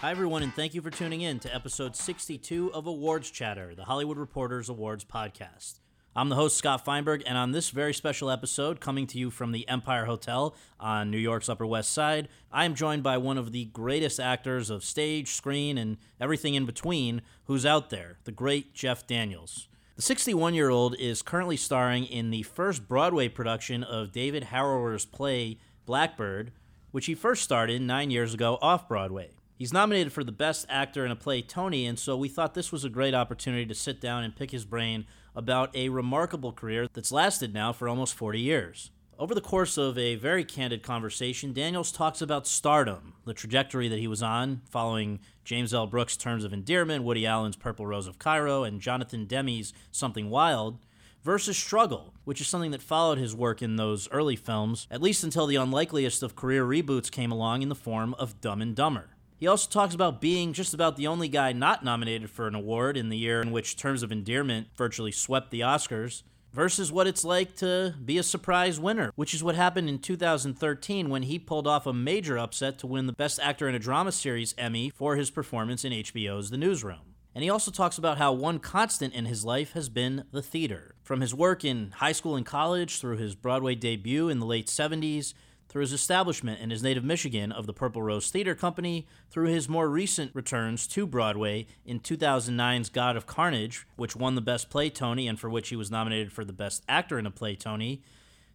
Hi, everyone, and thank you for tuning in to episode 62 of Awards Chatter, the Hollywood Reporters Awards podcast. I'm the host, Scott Feinberg, and on this very special episode, coming to you from the Empire Hotel on New York's Upper West Side, I am joined by one of the greatest actors of stage, screen, and everything in between who's out there, the great Jeff Daniels. The 61 year old is currently starring in the first Broadway production of David Harrower's play Blackbird, which he first starred in nine years ago off Broadway. He's nominated for the Best Actor in a Play Tony, and so we thought this was a great opportunity to sit down and pick his brain about a remarkable career that's lasted now for almost 40 years. Over the course of a very candid conversation, Daniels talks about stardom, the trajectory that he was on following James L. Brooks' Terms of Endearment, Woody Allen's Purple Rose of Cairo, and Jonathan Demme's Something Wild, versus struggle, which is something that followed his work in those early films, at least until the unlikeliest of career reboots came along in the form of Dumb and Dumber. He also talks about being just about the only guy not nominated for an award in the year in which Terms of Endearment virtually swept the Oscars, versus what it's like to be a surprise winner, which is what happened in 2013 when he pulled off a major upset to win the Best Actor in a Drama Series Emmy for his performance in HBO's The Newsroom. And he also talks about how one constant in his life has been the theater. From his work in high school and college through his Broadway debut in the late 70s through his establishment in his native Michigan of the Purple Rose Theater Company, through his more recent returns to Broadway in 2009's God of Carnage, which won the Best Play Tony and for which he was nominated for the Best Actor in a Play Tony,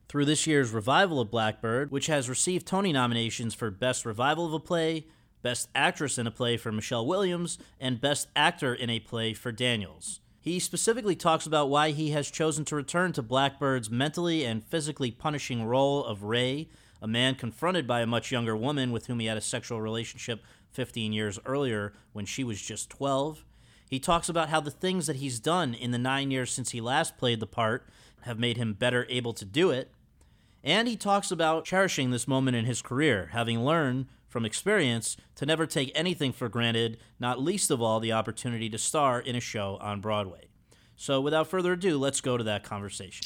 through this year's revival of Blackbird, which has received Tony nominations for Best Revival of a Play, Best Actress in a Play for Michelle Williams, and Best Actor in a Play for Daniels. He specifically talks about why he has chosen to return to Blackbird's mentally and physically punishing role of Ray, a man confronted by a much younger woman with whom he had a sexual relationship 15 years earlier when she was just 12. He talks about how the things that he's done in the nine years since he last played the part have made him better able to do it. And he talks about cherishing this moment in his career, having learned from experience to never take anything for granted, not least of all the opportunity to star in a show on Broadway. So, without further ado, let's go to that conversation.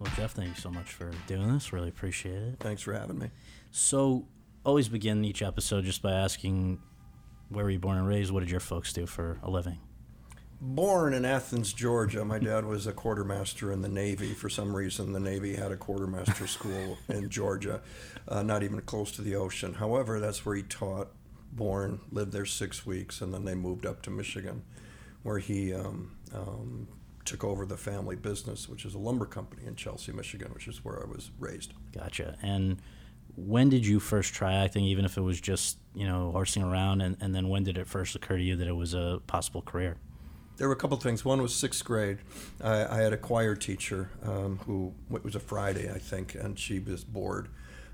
Well, Jeff, thank you so much for doing this. Really appreciate it. Thanks for having me. So, always begin each episode just by asking, where were you born and raised? What did your folks do for a living? Born in Athens, Georgia, my dad was a quartermaster in the Navy. For some reason, the Navy had a quartermaster school in Georgia, uh, not even close to the ocean. However, that's where he taught born, lived there six weeks, and then they moved up to Michigan, where he um, um, took over the family business, which is a lumber company in Chelsea, Michigan, which is where I was raised. Gotcha. And when did you first try acting, even if it was just you know horsing around? And, and then when did it first occur to you that it was a possible career? There were a couple of things. One was sixth grade. I, I had a choir teacher um, who it was a Friday, I think, and she was bored,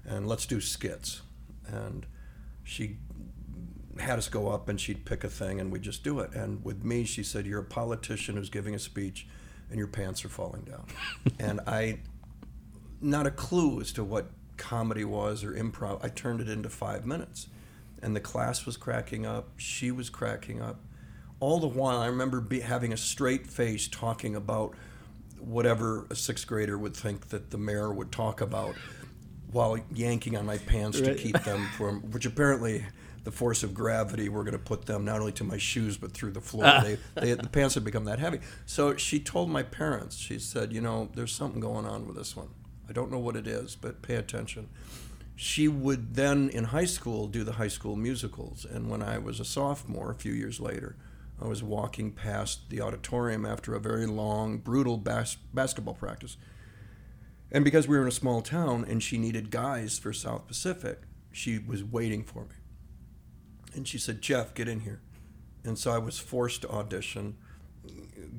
and let's do skits, and she had us go up and she'd pick a thing and we'd just do it. And with me, she said, "You're a politician who's giving a speech, and your pants are falling down," and I, not a clue as to what comedy was or improv. I turned it into five minutes, and the class was cracking up. She was cracking up all the while, I remember be, having a straight face talking about whatever a sixth grader would think that the mayor would talk about while yanking on my pants right. to keep them from, which apparently the force of gravity were going to put them not only to my shoes but through the floor. Ah. they, they, the pants had become that heavy. So she told my parents, she said, you know, there's something going on with this one. I don't know what it is, but pay attention. She would then in high school do the high school musicals. And when I was a sophomore, a few years later, I was walking past the auditorium after a very long, brutal bas- basketball practice. And because we were in a small town and she needed guys for South Pacific, she was waiting for me. And she said, Jeff, get in here. And so I was forced to audition.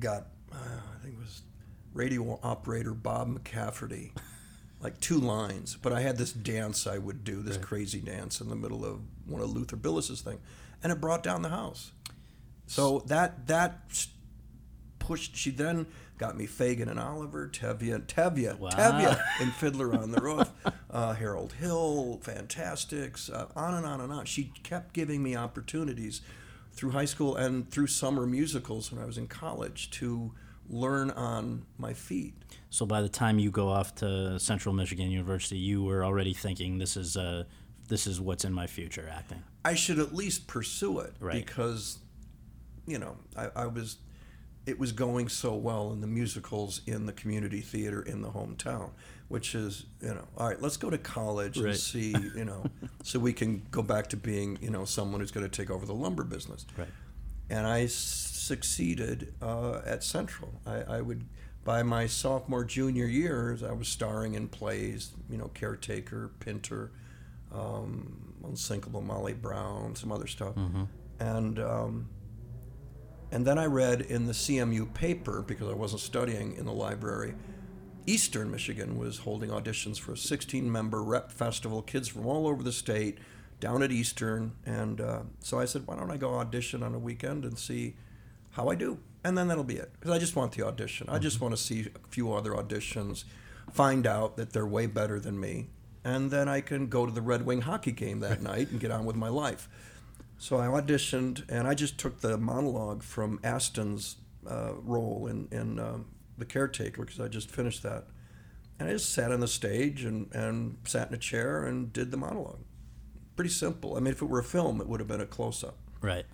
Got, uh, I think it was radio operator Bob McCafferty, like two lines. But I had this dance I would do, this right. crazy dance in the middle of one of Luther Billis's thing. And it brought down the house. So that that pushed. She then got me Fagin and Oliver, Tevye, Tevye, wow. Tevye, and Fiddler on the Roof, uh, Harold Hill, Fantasticks, uh, on and on and on. She kept giving me opportunities through high school and through summer musicals when I was in college to learn on my feet. So by the time you go off to Central Michigan University, you were already thinking this is uh, this is what's in my future acting. I should at least pursue it right. because you know, I, I was, it was going so well in the musicals in the community theater in the hometown, which is, you know, all right, let's go to college right. and see, you know, so we can go back to being, you know, someone who's going to take over the lumber business. Right. And I succeeded uh, at Central. I, I would, by my sophomore, junior years, I was starring in plays, you know, Caretaker, Pinter, um, Unsinkable Molly Brown, some other stuff. Mm-hmm. And um, and then I read in the CMU paper, because I wasn't studying in the library, Eastern Michigan was holding auditions for a 16 member rep festival, kids from all over the state down at Eastern. And uh, so I said, why don't I go audition on a weekend and see how I do? And then that'll be it. Because I just want the audition. Mm-hmm. I just mm-hmm. want to see a few other auditions, find out that they're way better than me. And then I can go to the Red Wing hockey game that night and get on with my life. So I auditioned, and I just took the monologue from Aston's uh, role in, in um, The Caretaker because I just finished that. And I just sat on the stage and, and sat in a chair and did the monologue. Pretty simple. I mean, if it were a film, it would have been a close up. Right.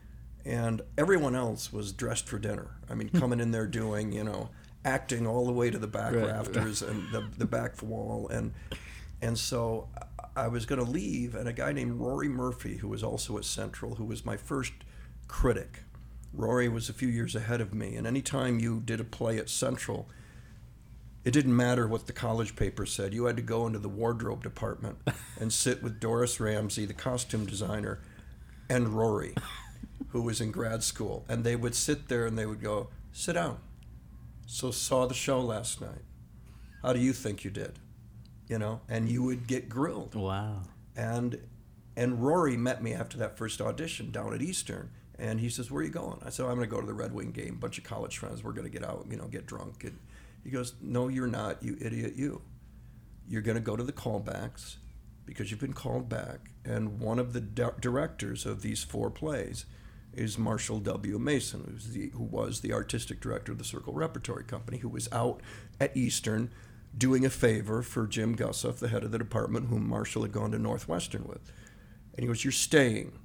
And everyone else was dressed for dinner. I mean, coming in there doing, you know, acting all the way to the back right. rafters and the, the back wall. And, and so I was going to leave, and a guy named Rory Murphy, who was also at Central, who was my first critic. Rory was a few years ahead of me, and anytime you did a play at Central, it didn't matter what the college paper said. You had to go into the wardrobe department and sit with Doris Ramsey, the costume designer, and Rory, who was in grad school. And they would sit there and they would go, Sit down. So, saw the show last night. How do you think you did? You know, and you would get grilled. Wow. And and Rory met me after that first audition down at Eastern, and he says, "Where are you going?" I said, "I'm going to go to the Red Wing game. Bunch of college friends. We're going to get out, you know, get drunk." And he goes, "No, you're not. You idiot. You. You're going to go to the callbacks because you've been called back, and one of the di- directors of these four plays." Is Marshall W. Mason, who's the, who was the artistic director of the Circle Repertory Company, who was out at Eastern doing a favor for Jim Gussoff, the head of the department, whom Marshall had gone to Northwestern with. And he goes, You're staying.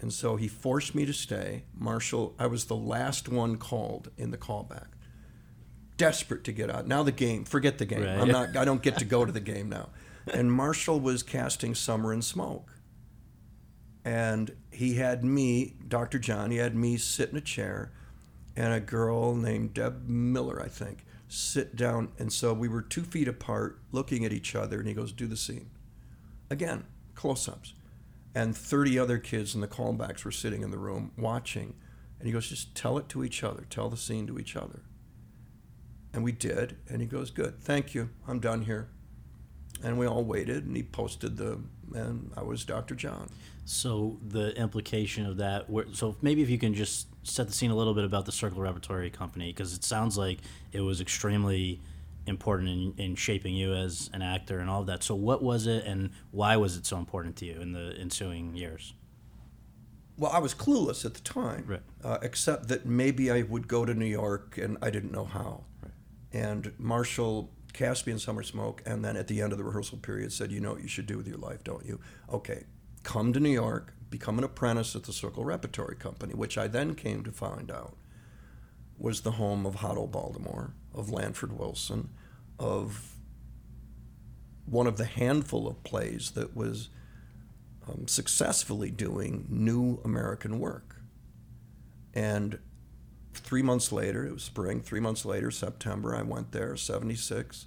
And so he forced me to stay. Marshall, I was the last one called in the callback. Desperate to get out. Now the game, forget the game. Right. I'm not I don't get to go to the game now. And Marshall was casting Summer and Smoke. and he had me, Dr. John, he had me sit in a chair, and a girl named Deb Miller, I think, sit down. And so we were two feet apart, looking at each other, and he goes, "Do the scene." Again, close-ups, and 30 other kids in the callbacks were sitting in the room watching, and he goes, "Just tell it to each other. Tell the scene to each other." And we did, and he goes, "Good, thank you. I'm done here." And we all waited, and he posted the, and I was Dr. John. So the implication of that, where, so maybe if you can just set the scene a little bit about the Circle Repertory Company, because it sounds like it was extremely important in, in shaping you as an actor and all of that. So what was it, and why was it so important to you in the ensuing years? Well, I was clueless at the time, Right. uh, except that maybe I would go to New York, and I didn't know how. And Marshall Caspian Summer Smoke, and then at the end of the rehearsal period said, "You know what you should do with your life, don't you? Okay, come to New York, become an apprentice at the Circle Repertory Company, which I then came to find out was the home of Hot l Baltimore, of Lanford Wilson, of one of the handful of plays that was um, successfully doing new American work. And three months later, it was spring, three months later, September, I went there, 76.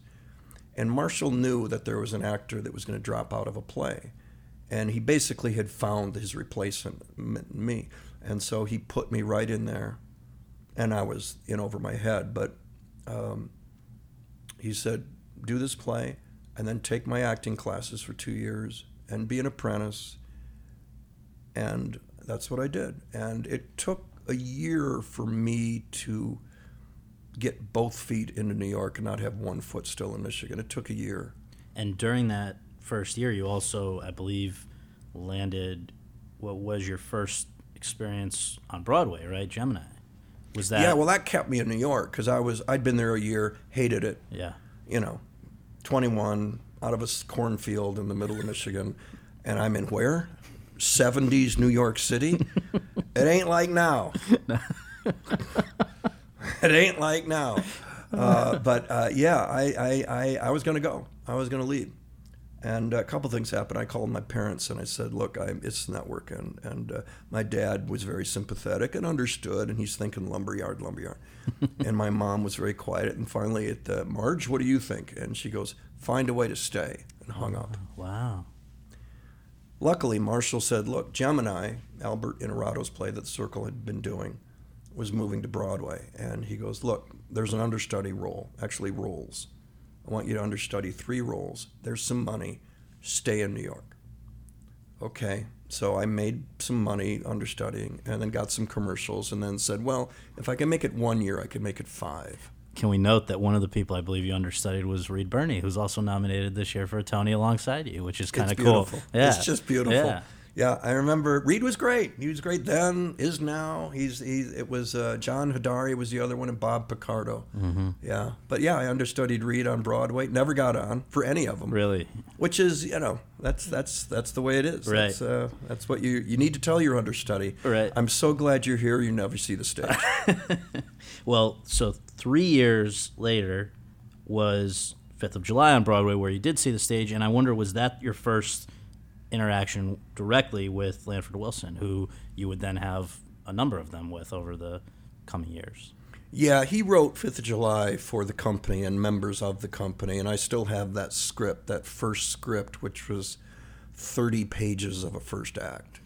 And Marshall knew that there was an actor that was going to drop out of a play. And he basically had found his replacement, me. And so he put me right in there. And I was in over my head. But um, he said, do this play and then take my acting classes for two years and be an apprentice. And that's what I did. And it took a year for me to get both feet into New York and not have one foot still in Michigan. It took a year. And during that first year, you also, I believe, landed what was your first experience on Broadway, right? Gemini. Was that? yeah, well, that kept me in New York because I was I'd been there a year, hated it. Yeah. You know, 21 out of a cornfield in the middle of Michigan, and I'm in where? 70s New York City. it ain't like now. it ain't like now. Uh, but uh, yeah, I, I, I, I was going to go. I was going to leave. And a couple things happened. I called my parents and I said, "Look, I'm, it's not working." And uh, my dad was very sympathetic and understood, and he's thinking lumberyard, lumberyard. and my mom was very quiet. And finally, at the Marge, what do you think? And she goes, "Find a way to stay," and hung up. Wow. Luckily, Marshall said, "Look, Gemini, Albert Innaurato's play that the Circle had been doing, was moving to Broadway, and he goes, look, there's an understudy role, actually roles. I want you to understudy three roles. There's some money. Stay in New York." Okay, so I made some money understudying, and then got some commercials, and then said, "Well, if I can make it one year, I can make it five. Can we note that one of the people I believe you understudied was Reed Birney, who's also nominated this year for a Tony alongside you, which is kind of cool. Yeah, It's just beautiful. Yeah. Yeah, I remember Reed was great. He was great then, is now. He's he. It was uh, John Hadary was the other one, and Bob Picardo. Mm-hmm. Yeah, but yeah, I understudied Reed on Broadway. Never got on for any of them. Really. Which is, you know, that's that's that's the way it is. Right. That's, uh, that's what you you need to tell your understudy. Right. I'm so glad you're here. You never see the stage. Well, so three years later was Fifth of July on Broadway, where you did see the stage, and I wonder was that your first interaction directly with Lanford Wilson, who you would then have a number of them with over the coming years? Yeah, he wrote Fifth of July for the company and members of the company, and I still have that script, that first script, which was 30 pages of a first act.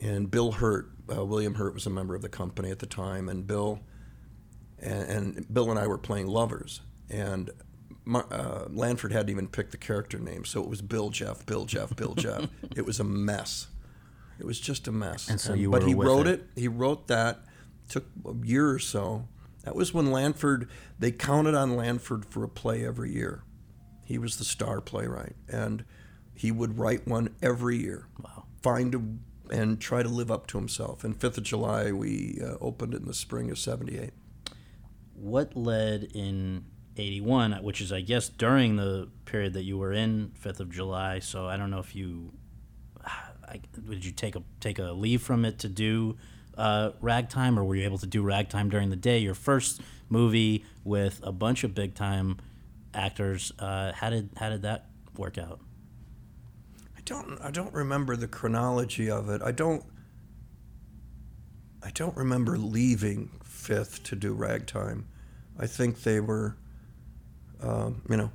And Bill Hurt, uh, William Hurt was a member of the company at the time, and Bill and, and Bill and I were playing lovers, and uh, Lanford hadn't even picked the character name, so it was Bill Jeff, Bill Jeff, Bill Jeff. It was a mess. It was just a mess. And so you but were he wrote it. it. He wrote that. Took a year or so. That was when Lanford. They counted on Lanford for a play every year. He was the star playwright, and he would write one every year. Wow. Find a and try to live up to himself. And Fifth of July, we uh, opened it in the spring of '78. What led in 81, which is, I guess, during the period that you were in Fifth of July, so I don't know if you. I, did you take a take a leave from it to do uh, ragtime, or were you able to do ragtime during the day? Your first movie with a bunch of big time actors. Uh, how did how did that work out? I don't I don't remember the chronology of it. I don't I don't remember leaving Fifth to do Ragtime. I think they were, um, you know,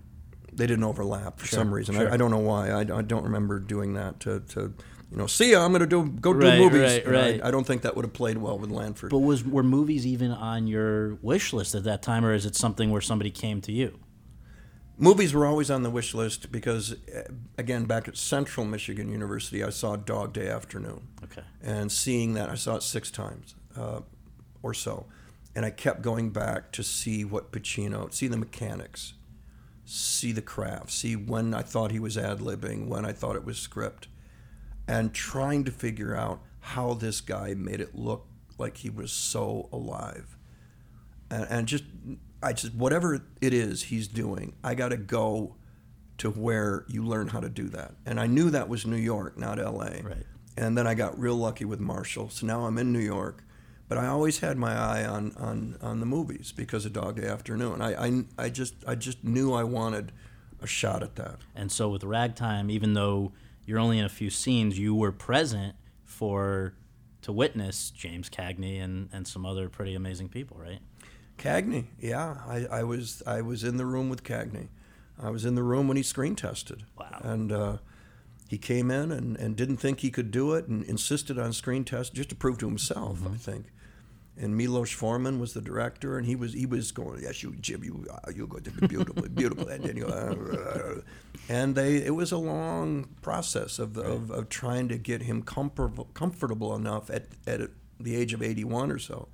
they didn't overlap for Sure, some reason. sure. I, I don't know why. I, I don't remember doing that to, to you know, see ya. I'm going to do go do Right, movies. right, You know, I- right. I, don't think that would have played well with Lanford. But was were movies even on your wish list at that time, or is it something where somebody came to you? Movies were always on the wish list because, uh, again, back at Central Michigan University, I saw Dog Day Afternoon. Okay. And seeing that, I saw it six times uh, or so. And I kept going back to see what Pacino, see the mechanics, see the craft, see when I thought he was ad libbing, when I thought it was script, and trying to figure out how this guy made it look like he was so alive and, and just I just whatever it is he's doing, I got to go to where you learn how to do that. And I knew that was New York, not L.A. Right. And then I got real lucky with Marshall, so now I'm in New York. But I always had my eye on on, on the movies because of Dog Day Afternoon. I, I I just I just knew I wanted a shot at that. And so with Ragtime, even though you're only in a few scenes, you were present for to witness James Cagney and, and some other pretty amazing people, right? Cagney, yeah, I, I was I was in the room with Cagney. I was in the room when he screen tested. Wow. And uh, he came in and, and didn't think he could do it and insisted on screen test just to prove to himself, I think. And Milos Forman was the director, and he was he was going, yes, you Jim, you uh, you're going to be beautiful, beautiful, and then you, uh, and they it was a long process of, of, of trying to get him comfortable comfortable enough at at the age of 81 or so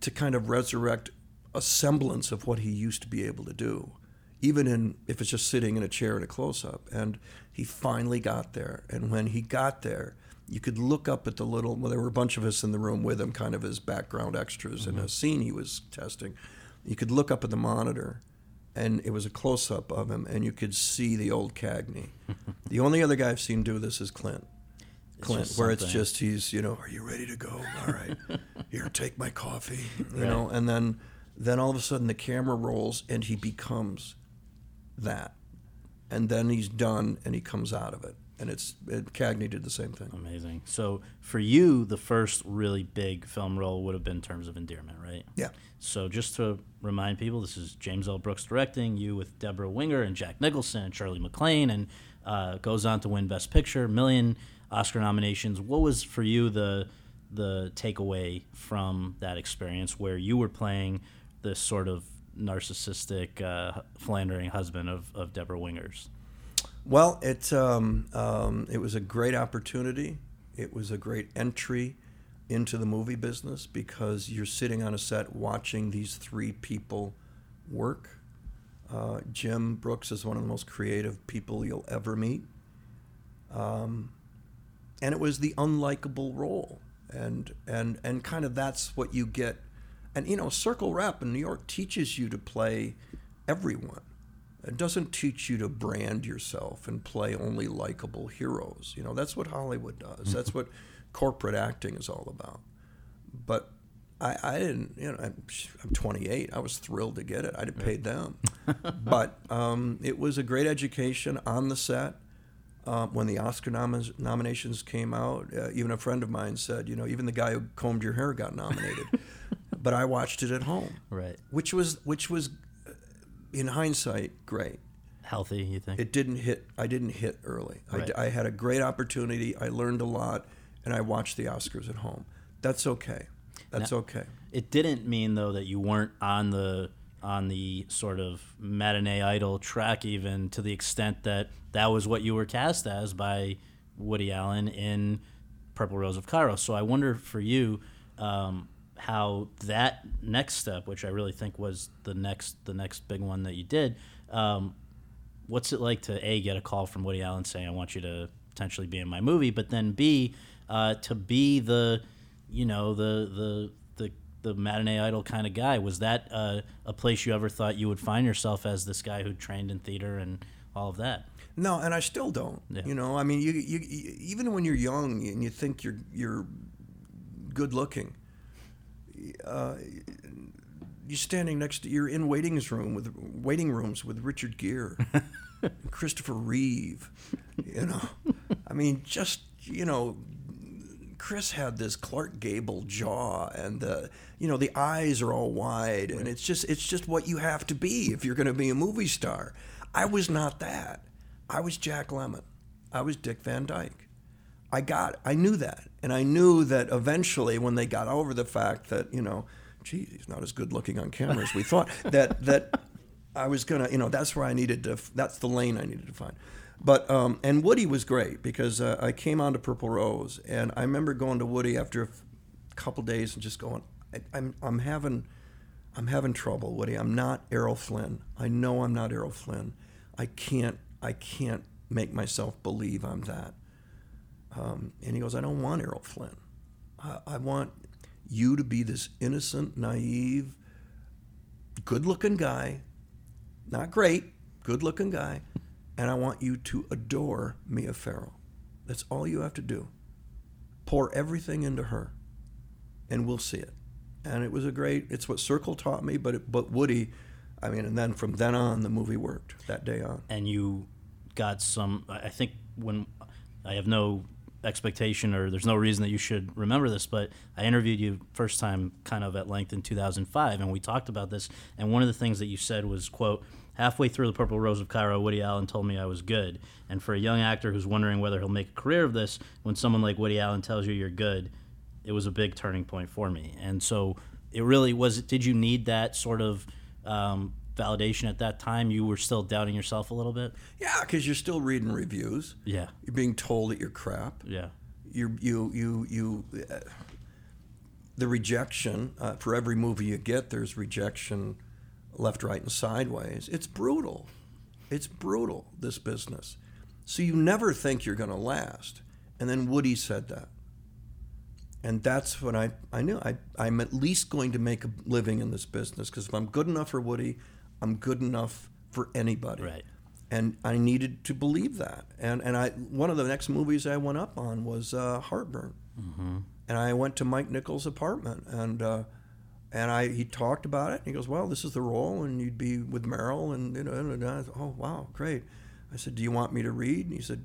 to kind of resurrect a semblance of what he used to be able to do, even in if it's just sitting in a chair in a close up. And he finally got there. And when he got there, you could look up at the little. Well, there were a bunch of us in the room with him, kind of as background extras in a mm-hmm. scene he was testing. You could look up at the monitor, and it was a close up of him, and you could see the old Cagney. the only other guy I've seen do this is Clint. Clint, just where it's just he's you know, are you ready to go? All right, here, take my coffee, you know, and then then all of a sudden the camera rolls and he becomes that, and then he's done and he comes out of it, and it's it, Cagney did the same thing. Amazing. So for you, the first really big film role would have been Terms of Endearment, right? Yeah. So just to remind people, this is James L. Brooks directing. You with Debra Winger and Jack Nicholson and Shirley MacLaine, and uh, goes on to win Best Picture, million Oscar nominations. What was for you the the takeaway from that experience, where you were playing this sort of narcissistic, uh, philandering husband of, of Debra Winger's? Well, it um, um, it was a great opportunity. It was a great entry into the movie business because you're sitting on a set watching these three people work. Uh, Jim Brooks is one of the most creative people you'll ever meet, um, and it was the unlikable role, and and and kind of that's what you get. And you know, Circle Rep in New York teaches you to play everyone. It doesn't teach you to brand yourself and play only likable heroes. You know, that's what Hollywood does. That's what corporate acting is all about. But I, I didn't, you know, I'm, I'm 28. I was thrilled to get it. I didn't paid them. but um, it was a great education on the set. Uh, when the Oscar nom- nominations came out, uh, even a friend of mine said, you know, even the guy who combed your hair got nominated. but I watched it at home Right. which was which was in hindsight great Healthy, you think? it didn't hit i didn't hit early Right. I, had a great opportunity i learned a lot and i watched the oscars at home that's okay that's okay It didn't mean though that you weren't on the on the sort of matinee idol track even to the extent that that was what you were cast as by Woody Allen in Purple Rose of Cairo. So I wonder for you um, how that next step, which I really think was the next the next big one that you did, um, what's it like to a get a call from Woody Allen saying I want you to potentially be in my movie, but then b uh, to be the you know the the the the matinee idol kind of guy. Was that uh, a place you ever thought you would find yourself as this guy who trained in theater and all of that? no and i still don't Yeah. you know i mean you, you, you even when you're young and you think you're you're good looking uh, you're standing next to you're in waiting room with waiting rooms with richard gere Christopher Reeve, you know. I mean, just you know, Chris had this Clark Gable jaw, and the you know the eyes are all wide, and it's just it's just what you have to be if you're going to be a movie star. I was not that. I was Jack Lemmon. I was Dick Van Dyke. I got I knew that, and I knew that eventually when they got over the fact that you know, gee, he's not as good looking on camera as we thought. that that I was gonna, you know, that's where I needed to. That's the lane I needed to find. But um, and Woody was great because uh, I came on to Purple Rose, and I remember going to Woody after a f- couple days and just going, I, I'm I'm having I'm having trouble, Woody. I'm not Errol Flynn. I know I'm not Errol Flynn. I can't I can't make myself believe I'm that. Um, and he goes, I don't want Errol Flynn. I, I want you to be this innocent, naive, good-looking guy, not great, good-looking guy, and I want you to adore Mia Farrow. That's all you have to do. Pour everything into her, and we'll see it. And it was a great. It's what Circle taught me, but it, but Woody, I mean, and then from then on, the movie worked that day on. and you got some. I think when I have no expectation or there's no reason that you should remember this, but I interviewed you first time kind of at length in 2005, and we talked about this. And one of the things that you said was, "quote Halfway through the Purple Rose of Cairo, Woody Allen told me I was good. And for a young actor who's wondering whether he'll make a career of this, when someone like Woody Allen tells you you're good, it was a big turning point for me. And so it really was. Did you need that sort of um, validation at that time? You were still doubting yourself a little bit. Yeah, because you're still reading reviews. Yeah. You're being told that you're crap. Yeah. You you you you. Uh, the rejection uh, for every movie you get, there's rejection, left, right, and sideways. It's brutal. It's brutal. This business. So you never think you're going to last. And then Woody said that. And that's when I, I knew I, I'm at least going to make a living in this business because if I'm good enough for Woody, I'm good enough for anybody. Right. And I needed to believe that. And, and I one of the next movies I went up on was uh, Heartburn. And I went to Mike Nichols' apartment and uh, and I he talked about it. And he goes, "Well, this is the role, and you'd be with Meryl." And you know, and I thought, "Oh, wow, great." I said, "Do you want me to read?" And he said,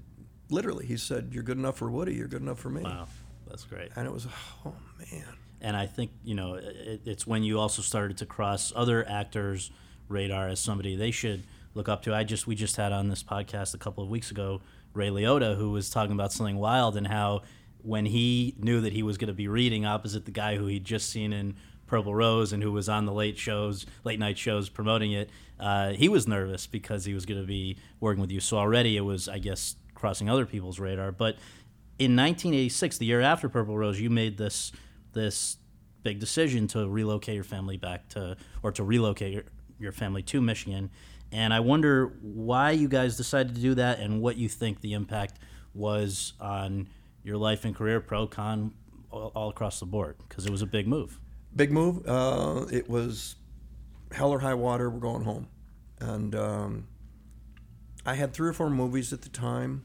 "Literally," he said, "You're good enough for Woody. You're good enough for me." Wow. That's great. And it was, oh man. and I think you know it, it's when you also started to cross other actors' radar as somebody they should look up to. I just we just had on this podcast a couple of weeks ago Ray Liotta who was talking about something wild and how when he knew that he was going to be reading opposite the guy who he'd just seen in Purple Rose and who was on the late shows, late night shows promoting it, uh, he was nervous because he was going to be working with you. So already it was, I guess, crossing other people's radar. But in 1986, the year after Purple Rose, you made this this big decision to relocate your family back to, or to relocate your, your family to Michigan. And I wonder why you guys decided to do that, and what you think the impact was on your life and career, pro con, all, all across the board, because it was a big move. Big move. Uh, it was hell or high water. We're going home, and um, I had three or four movies at the time,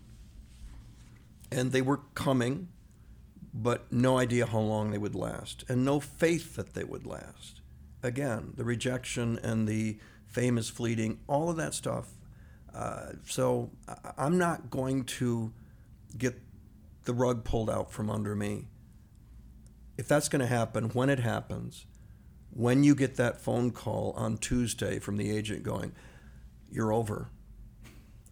and they were coming, but no idea how long they would last, and no faith that they would last. Again, the rejection and the fame is fleeting, all of that stuff. Uh, so I'm not going to get the rug pulled out from under me if that's going to happen, when it happens, when you get that phone call on Tuesday from the agent going, "You're over,"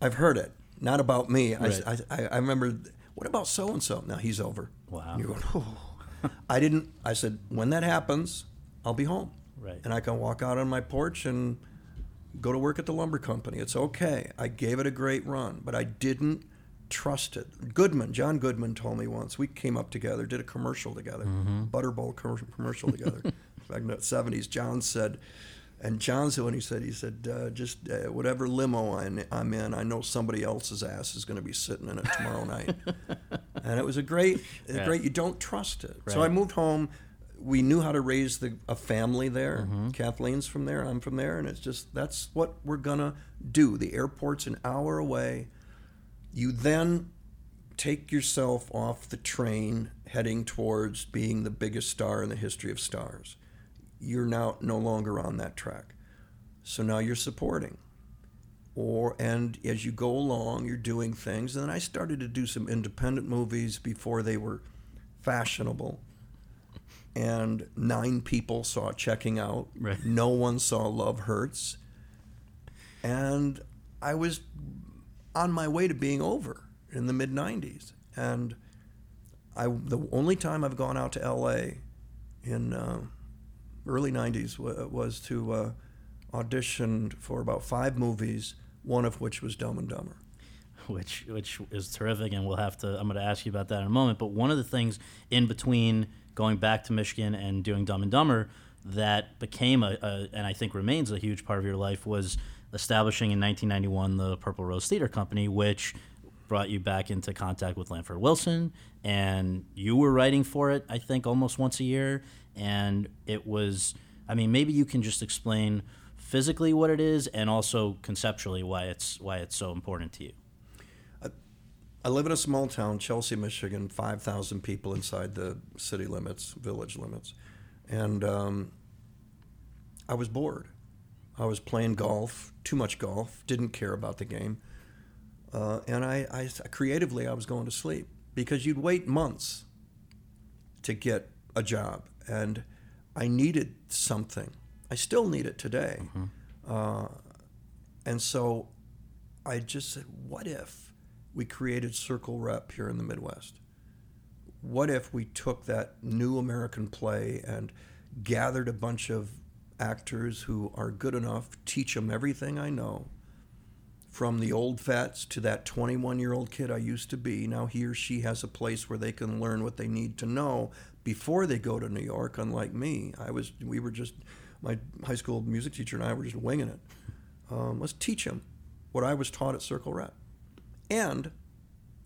I've heard it. Not about me. Right. I, I, I remember. What about so and so? Now he's over. Wow. You're going. "Oh." I didn't. I said, when that happens, I'll be home. Right. And I can walk out on my porch and go to work at the lumber company. It's okay. I gave it a great run, but I didn't trust it. Goodman, John Goodman told me once, we came up together, did a commercial together, Butterball com- commercial together. Back in the 70s, John said, and John said when he said, he said, uh, just uh, whatever limo I'm, in, I know somebody else's ass is going to be sitting in it tomorrow night. and it was a great, a Yeah. great, you don't trust it. So I moved home. We knew how to raise the, a family there. Mm-hmm. Kathleen's from there. I'm from there, and it's just that's what we're gonna do. The airport's an hour away. You then take yourself off the train heading towards being the biggest star in the history of stars. You're now no longer on that track. So now you're supporting. or and as you go along, you're doing things. And then I started to do some independent movies before they were fashionable. And nine people saw Checking Out. Right. No one saw Love Hurts. And I was on my way to being over in the mid 90s. And I, the only time I've gone out to LA in uh, early 90s w- was to uh, audition for about five movies, one of which was Dumb and Dumber. which which is terrific, and we'll have to. I'm going to ask you about that in a moment. But one of the things in between going back to Michigan and doing Dumb and Dumber that became a, a and I think remains a huge part of your life was establishing in 1991 the Purple Rose Theater Company, which brought you back into contact with Lanford Wilson, and you were writing for it. I think almost once a year, and it was. I mean, maybe you can just explain physically what it is, and also conceptually why it's why it's so important to you. I live in a small town, Chelsea, Michigan, 5,000 people inside the city limits, village limits. And um, I was bored. I was playing golf, too much golf, didn't care about the game. Uh, and I, I, creatively, I was going to sleep because you'd wait months to get a job. And I needed something. I still need it today. Uh, and so I just said, what if we created Circle Rep here in the Midwest? What if we took that new American play and gathered a bunch of actors who are good enough, teach them everything I know, from the old vets to that 21 year old kid I used to be. Now he or she has a place where they can learn what they need to know before they go to New York. Unlike me, I was we were just my high school music teacher and I were just winging it. Um, let's teach them what I was taught at Circle Rep, and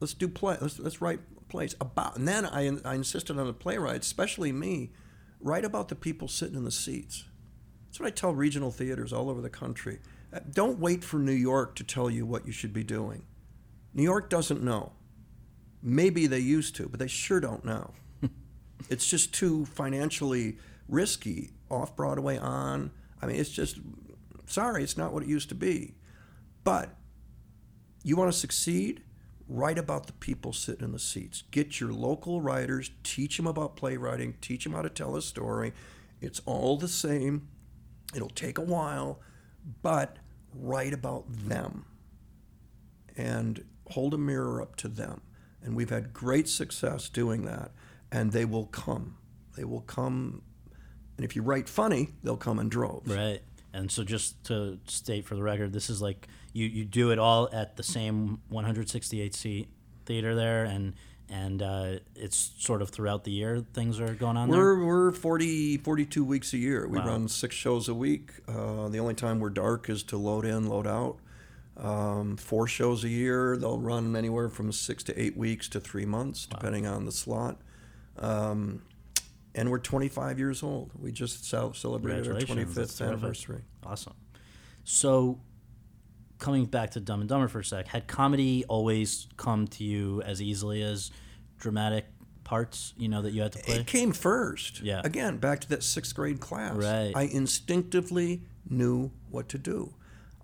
let's do play. Let's let's write plays about. And then I I insisted on the playwrights, especially me, write about the people sitting in the seats. That's what I tell regional theaters all over the country. Uh, Don't wait for New York to tell you what you should be doing. New York doesn't know. Maybe they used to, but they sure don't know. it's just too financially risky. Off Broadway, on. I mean, it's just, sorry, it's not what it used to be. But you want to succeed? Write about the people sitting in the seats. Get your local writers, teach them about playwriting, teach them how to tell a story. It's all the same. It'll take a while, but write about them and hold a mirror up to them. And we've had great success doing that, and they will come. They will come. And if you write funny, they'll come in droves. Right. And so just to state for the record, this is like you, you do it all at the same 168 seat theater there and and uh, it's sort of throughout the year things are going on. We're, we're 40, 42 weeks a year. We Wow. run six shows a week. Uh, the only time we're dark is to load in, load out. Um, four shows a year. They'll run anywhere from six to eight weeks to three months, depending on the slot. Um, and we're 25 years old. We just celebrated our 25th anniversary. Awesome. So, coming back to Dumb and Dumber for a sec, had comedy always come to you as easily as dramatic parts? You know that you had to play. It came first. Yeah. Again, back to that sixth grade class. Right. I instinctively knew what to do.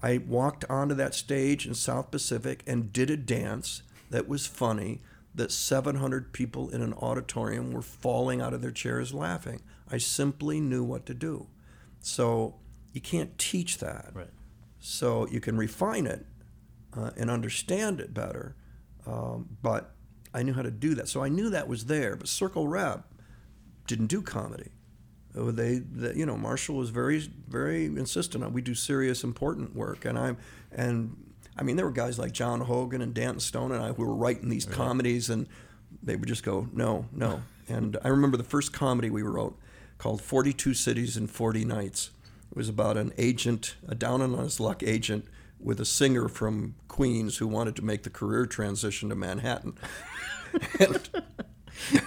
I walked onto that stage in South Pacific and did a dance that was funny that 700 people in an auditorium were falling out of their chairs laughing. I simply knew what to do. So you can't teach that. Right. So you can refine it uh, and understand it better. Um, but I knew how to do that. So I knew that was there. But Circle Rep didn't do comedy. Uh, They, you know, Marshall was very, very insistent on we do serious, important work, and I'm, and I mean, there were guys like John Hogan and Danton Stone and I who were writing these comedies, and they would just go, no, no. and I remember the first comedy we wrote called 42 Cities in 40 Nights. It was about an agent, a down on his luck agent, with a singer from Queens who wanted to make the career transition to Manhattan. and,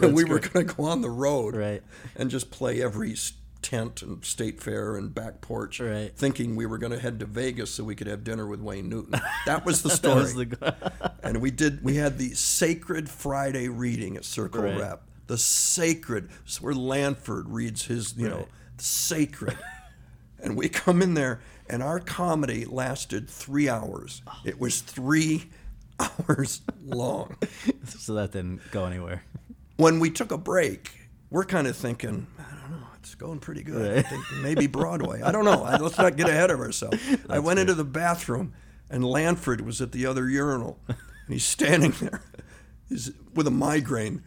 and we were going to go on the road Right. and just play every tent and state fair and back porch, Right. thinking we were going to head to Vegas so we could have dinner with Wayne Newton. That was the story. was the- and we did. We had the Sacred Friday reading at Circle Right. Rep. The sacred, where Lanford reads his, you know, Right. sacred. And we come in there, and our comedy lasted three hours. It was three hours long. so that didn't go anywhere. When we took a break, we're kind of thinking, I don't know, it's going pretty good. I think maybe Broadway. I don't know. Let's not get ahead of ourselves. I went into the bathroom, and Lanford was at the other urinal, and he's standing there, he's with a migraine,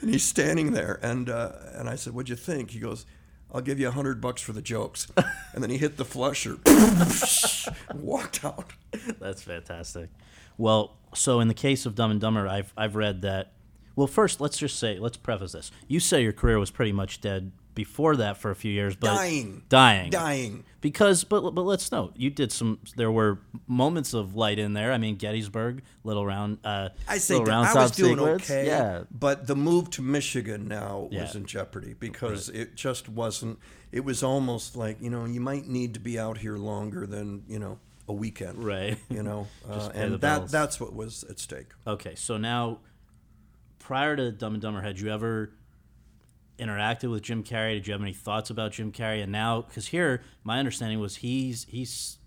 and he's standing there, and uh, and I said, "What'd you think?" He goes. I'll give you a hundred bucks for the jokes, and then he hit the flusher, walked out. That's fantastic. Well, so in the case of Dumb and Dumber, I've I've read that. Well, first, let's just say, let's preface this. You say your career was pretty much dead before that for a few years, but Dying. dying, Dying. Because, but but let's note, you did some. There were moments of light in there. I mean, Gettysburg, Little Round. Uh, I say Little Round I was doing Secrets. okay. Yeah, But the move to Michigan now was in jeopardy because it just wasn't. It was almost like you know you might need to be out here longer than you know a weekend. Right. You know, uh, and that that's what was at stake. Okay, so now, prior to Dumb and Dumber, had you ever interacted with Jim Carrey? Did you have any thoughts about Jim Carrey? And now, because here, my understanding was he's he's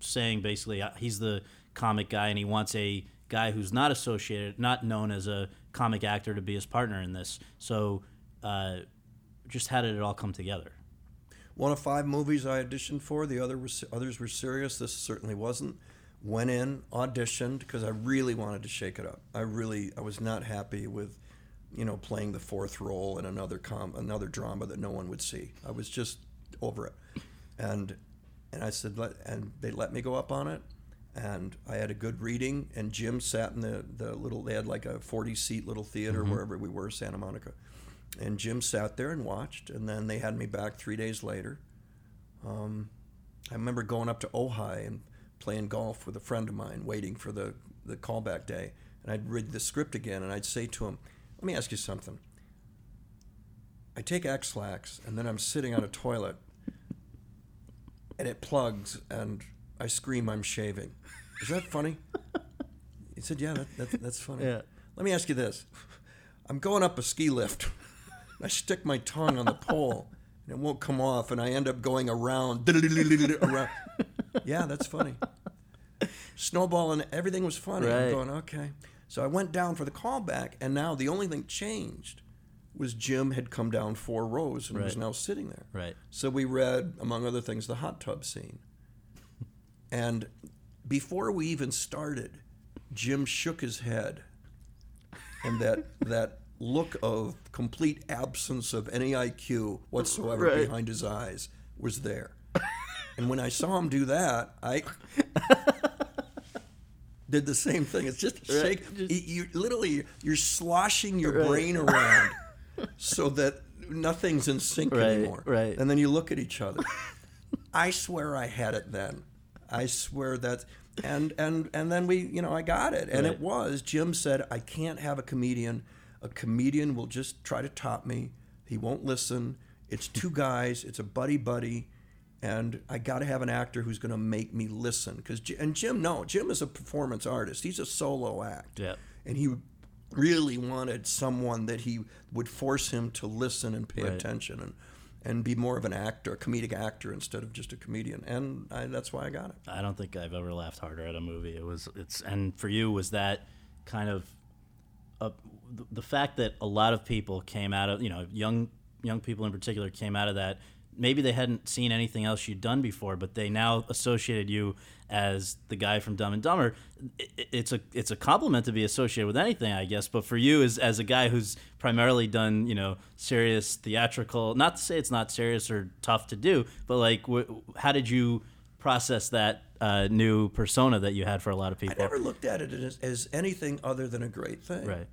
saying basically uh, he's the comic guy, and he wants a guy who's not associated, not known as a comic actor, to be his partner in this. So, uh, just how did it all come together? One of five movies I auditioned for. The other was others were serious. This certainly wasn't. Went in, auditioned because I really wanted to shake it up. I really I was not happy with, you know, playing the fourth role in another com another drama that no one would see. I was just over it, and and I said let and they let me go up on it, and I had a good reading. And Jim sat in the the little they had like a forty seat little theater wherever we were, Santa Monica, and Jim sat there and watched. And then they had me back three days later. Um, I remember going up to Ojai and playing golf with a friend of mine, waiting for the, the callback day. And I'd read the script again, and I'd say to him, me ask you something. I take Ex-Lax, and then I'm sitting on a toilet, and it plugs, and I scream, I'm shaving. Is that funny? He said, Yeah, that, that, that's funny. Yeah. Let me ask you this. I'm going up a ski lift. I stick my tongue on the pole, and it won't come off, and I end up going around. around. Yeah, that's funny. Snowballing, everything was funny. Right. I'm going, okay. So I went down for the callback, and now the only thing changed was Jim had come down four rows and was now sitting there. Right. So we read, among other things, the hot tub scene. And before we even started, Jim shook his head, and that that look of complete absence of any IQ whatsoever Right. behind his eyes was there. And when I saw him do that, I did the same thing. It's just shake. You, you literally you're sloshing your brain around so that nothing's in sync Right, anymore. right. And then you look at each other. I swear I had it then. I swear that and and and then we, you know, I got it. And Right. it was Jim said I can't have a comedian. A comedian will just try to top me. He won't listen. It's two guys, it's a buddy buddy. And I got to have an actor who's going to make me listen because and Jim no Jim is a performance artist he's a solo act Yeah. and he really wanted someone that he would force him to listen and pay Right. attention and and be more of an actor, a comedic actor instead of just a comedian. And I, that's why I got it. I don't think I've ever laughed harder at a movie. It was it's and for you was that kind of uh, a, the- the fact that a lot of people came out of you know young young people in particular came out of that. Maybe they hadn't seen anything else you'd done before, but they now associated you as the guy from Dumb and Dumber. It's a it's a compliment to be associated with anything, I guess. But for you, as as a guy who's primarily done you know serious theatrical, not to say it's not serious or tough to do, but like, how did you process that uh, new persona that you had for a lot of people? I never looked at it as, as anything other than a great thing. Right.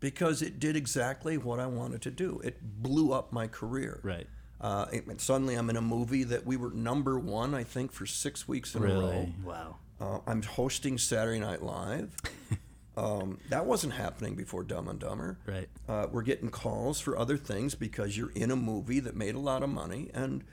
Because it did exactly what I wanted to do. It blew up my career. Right. Uh, it- and suddenly I'm in a movie that we were number one, I think, for six weeks in a row. Wow. Uh, I'm hosting Saturday Night Live. um, that wasn't happening before Dumb and Dumber. Right. Uh, we're getting calls for other things because you're in a movie that made a lot of money, and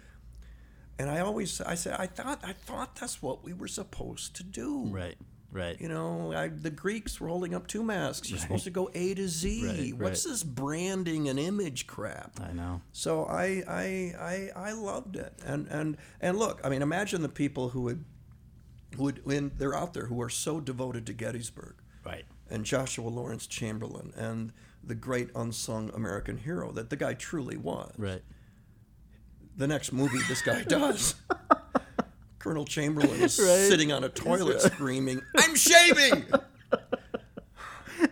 and I always I said I thought I thought that's what we were supposed to do. Right. Right. You know, I, the Greeks were holding up two masks. You're supposed to go A to Z. Right, What's right. this branding and image crap? I know. So I, I, I, I loved it. And, and, and look, I mean, imagine the people who would, who would, when they're out there who are so devoted to Gettysburg Right. and Joshua Lawrence Chamberlain and the great unsung American hero that the guy truly was. Right. The next movie this guy does. Colonel Chamberlain is Right. sitting on a toilet screaming, I'm shaving!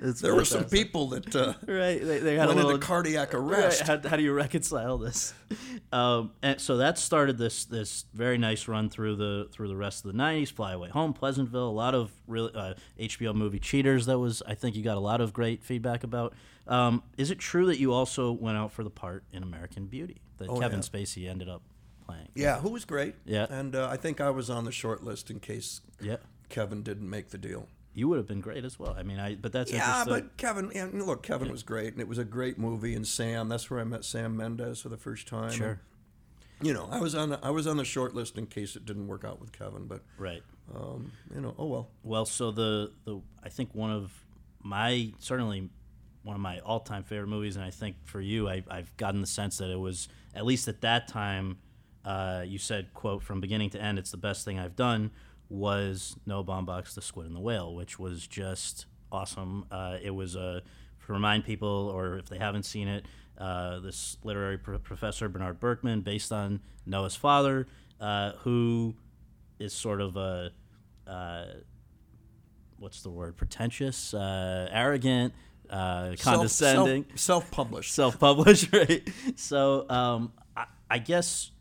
It's There were some people that uh, Right. They, they had went a little into cardiac Right. arrest. How, how do you reconcile this? Um, and so that started this this very nice run through the through the rest of the '90s. Fly Away Home, Pleasantville, a lot of really uh, HBO movie Cheaters. That was I think you got a lot of great feedback about. Um, is it true that you also went out for the part in American Beauty that Oh, Kevin yeah. Spacey ended up playing? Yeah, who was great. Yeah. And uh, I think I was on the short list in case Yeah. Kevin didn't make the deal. You would have been great as well. I mean, I but that's Yeah, but Kevin, yeah, look, Kevin was great, and it was a great movie. And Sam, that's where I met Sam Mendes for the first time. Sure. You know, I was on the, I was on the short list in case it didn't work out with Kevin, but right. um, you know, oh well. Well, so the the I think one of my certainly one of my all time favorite movies, and I think for you, I, I've gotten the sense that it was at least at that time. Uh, you said, "quote from beginning to end, it's the best thing I've done." Was Noah Baumbach, The Squid and the Whale, which was just awesome. Uh, it was a to remind people, or if they haven't seen it, uh, this literary pro- professor Bernard Berkman, based on Noah's father, uh, who is sort of a uh, what's the word? Pretentious, uh, arrogant, uh, condescending, self published. self-published, right? So um, I, I guess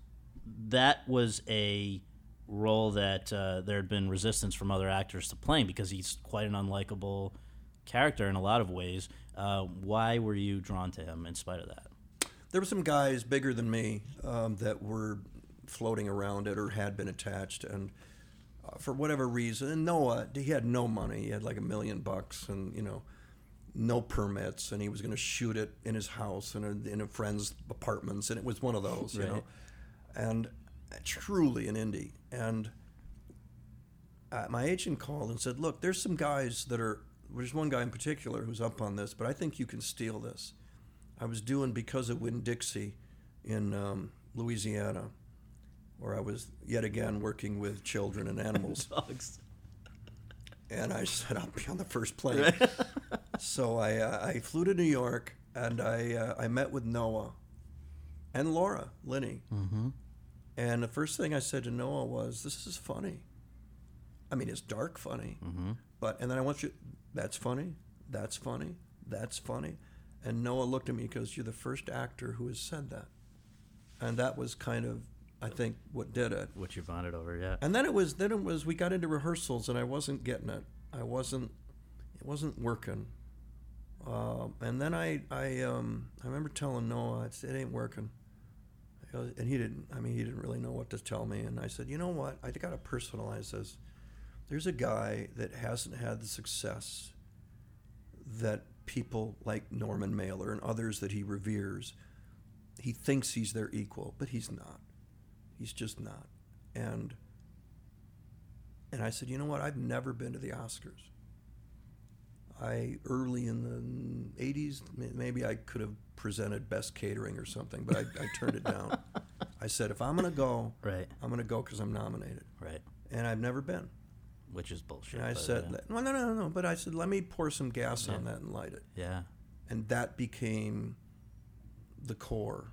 that was a role that uh, there had been resistance from other actors to playing because he's quite an unlikable character in a lot of ways. Uh, why were you drawn to him in spite of that? There were some guys bigger than me um, that were floating around it or had been attached, and uh, for whatever reason, Noah, he had no money. He had like a million bucks, and you know, no permits, and he was going to shoot it in his house and in, in a friend's apartments, and it was one of those, you know, Right. And truly an indie. And uh, my agent called and said, "Look, there's some guys that are. There's one guy in particular who's up on this, but I think you can steal this." I was doing because of Winn Dixie in um, Louisiana, where I was yet again working with children and animals. Dogs. and I said I'll be on the first plane. so I uh, I flew to New York and I uh, I met with Noah and Laura Linney. Mm-hmm. And the first thing I said to Noah was, "This is funny. I mean, it's dark funny, but." And then I want you. That's funny. That's funny. That's funny. And Noah looked at me because you're the first actor who has said that, and that was kind of, I think, what did it. What you bonded over, yeah. And then it was then it was we got into rehearsals and I wasn't getting it. I wasn't it wasn't working. Um, and then I I um, I remember telling Noah I said, it ain't working. And he didn't. I mean, he didn't really know what to tell me. And I said, you know what? I got to personalize this. There's a guy that hasn't had the success that people like Norman Mailer and others that he reveres. He thinks he's their equal, but he's not. He's just not. And and I said, you know what? I've never been to the Oscars. I early in the '80s, maybe I could have presented best catering or something, but I, I turned it down. I said, if I'm going to go, Right. I'm going to go because I'm nominated, Right. and I've never been. Which is bullshit. And I said, uh, no, no, no, no. But I said, let me pour some gas on that and light it, yeah. and that became the core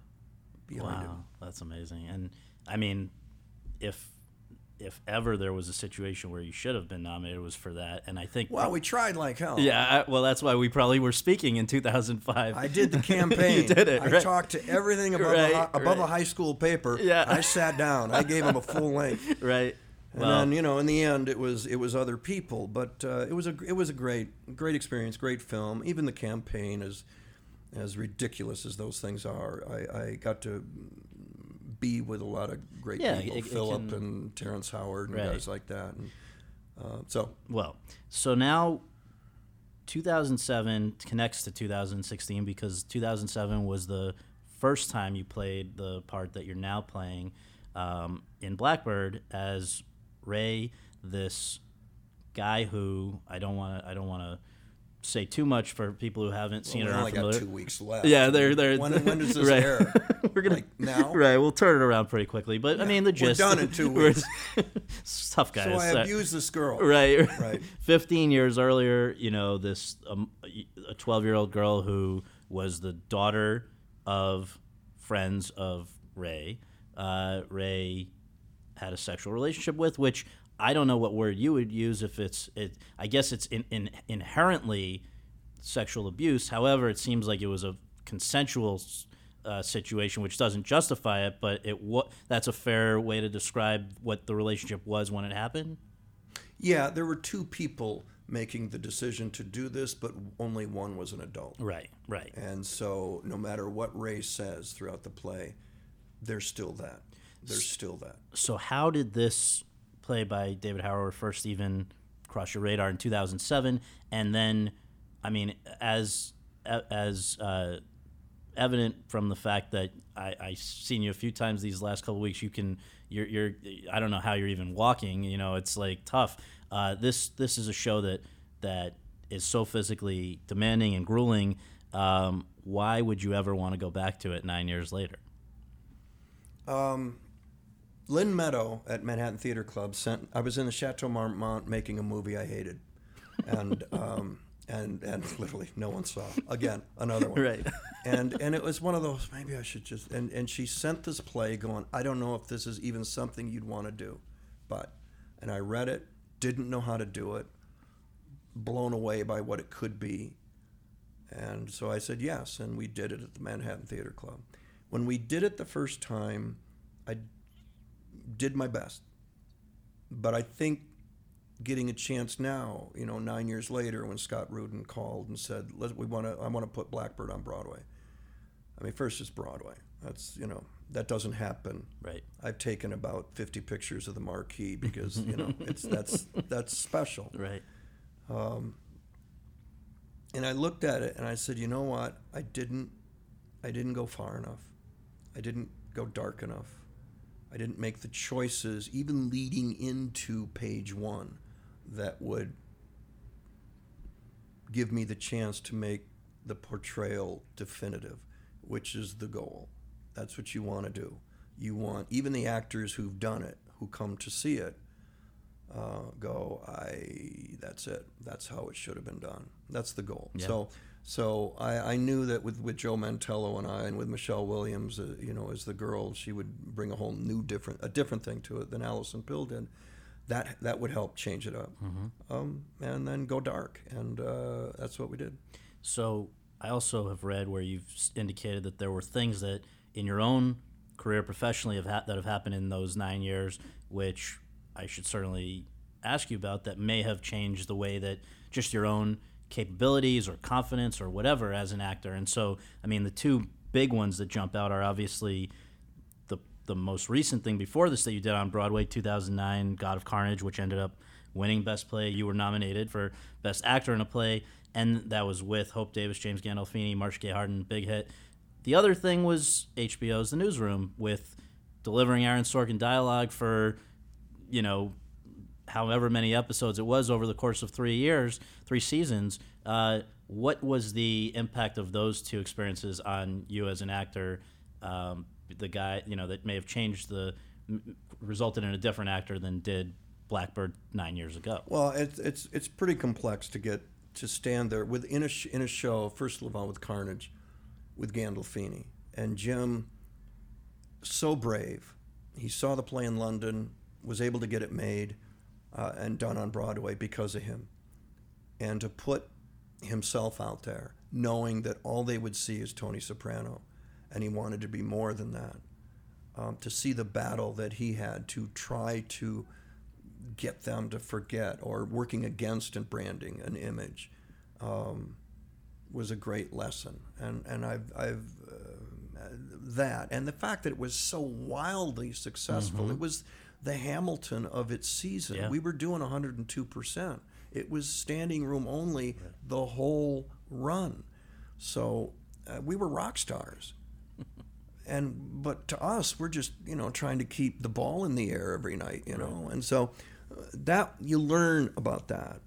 behind Wow, that's amazing. And I mean, if if ever there was a situation where you should have been nominated, it was for that. And I think. Well, we tried like hell. yeah, I, well, that's why we probably were speaking in 2005. I did the campaign. you did it. I right. talked to everything above, Right, a, above a high school paper. Yeah. I sat down. I gave him a full length. right. And Well, then you know, in the end, it was it was other people, but uh, it was a it was a great great experience, great film. Even the campaign, as as ridiculous as those things are, I, I got to be with a lot of great Yeah, people, it- it Philip can- and Terrence Howard and Right. guys like that. And, uh, so Well, so now 2007 connects to 2016 because 2007 was the first time you played the part that you're now playing um, in Blackbird as Ray, this guy who I don't want to I don't want to say too much for people who haven't seen Well, it we only got two weeks left. Yeah, they're they're When, when does this right. air? We're gonna Like now? right. We'll turn it around pretty quickly, but I mean the gist. we're done in two weeks. tough guys. So I Uh, abused this girl. Right, Right. 15 years earlier, you know, this um, a 12 year old girl who was the daughter of friends of Ray. Uh, Ray had a sexual relationship with, which I don't know what word you would use if it's it. I guess it's in, in inherently sexual abuse. However, it seems like it was a consensual uh, situation, which doesn't justify it. But it wa- that's a fair way to describe what the relationship was when it happened. Yeah, there were two people making the decision to do this, but only one was an adult. Right, right. And so, no matter what Ray says throughout the play, there's still that. There's still that. So how did this play by David Harrower first even cross your radar in 2007, and then, I mean, as as uh, evident from the fact that I, I've seen you a few times these last couple weeks, you can you're, you're I don't know how you're even walking. You know, it's like tough. Uh, this this is a show that that is so physically demanding and grueling. Um, why would you ever want to go back to it nine years later? Lynne Meadow at Manhattan Theater Club sent. I was in the Chateau Marmont making a movie I hated, and um, and and literally no one saw. Again, another one. Right. And and it was one of those. Maybe I should just. And and she sent this play, going. I don't know if this is even something you'd want to do, but. And I read it. Didn't know how to do it. Blown away by what it could be. And so I said yes, and we did it at the Manhattan Theater Club. When we did it the first time, I did my best. But I think getting a chance now, you know, nine years later, when Scott Rudin called and said, Let, "We want to, I want to put Blackbird on Broadway." I mean, first it's Broadway. That's you know that doesn't happen. Right. I've taken about fifty pictures of the marquee because you know it's that's that's special. Right. Um, and I looked at it and I said, you know what? I didn't I didn't go far enough. I didn't go dark enough. I didn't make the choices, even leading into page one, that would give me the chance to make the portrayal definitive, which is the goal. That's what you want to do. You want even the actors who've done it, who come to see it, uh, go, I. That's it. That's how it should have been done. That's the goal. So, so I, I knew that with, with Joe Mantello and I, and with Michelle Williams, uh, you know, as the girl, she would bring a whole new different a different thing to it than Alison Pill did. That that would help change it up, um, and then go dark, and uh, that's what we did. So I also have read where you've indicated that there were things that in your own career professionally have ha- that have happened in those nine years, which I should certainly ask you about that may have changed the way that just your own capabilities or confidence or whatever as an actor. And so, I mean, the two big ones that jump out are obviously the the most recent thing before this that you did on Broadway, 2009, God of Carnage, which ended up winning Best Play. You were nominated for Best Actor in a Play, and that was with Hope Davis, James Gandolfini, Marcia Gay Harden, big hit. The other thing was HBO's The Newsroom with delivering Aaron Sorkin dialogue for, you know, however many episodes it was over the course of three years, three seasons. Uh, what was the impact of those two experiences on you as an actor? Um, the guy, you know, that may have changed the, resulted in a different actor than did Blackbird nine years ago. Well, it's it's it's pretty complex to get to stand there within a sh- in a show. First of all, with Carnage, with Gandolfini and Jim. So brave, he saw the play in London, was able to get it made, uh, and done on Broadway because of him, and to put himself out there, knowing that all they would see is Tony Soprano, and he wanted to be more than that. Um, to see the battle that he had to try to get them to forget or working against and branding an image um, was a great lesson. And, and I've, I've uh, that and the fact that it was so wildly successful. It was the Hamilton of its season. Yeah. We were doing 102%. It was standing room only the whole run. So uh, we were rock stars and but to us we're just you know trying to keep the ball in the air every night you know and so that you learn about that.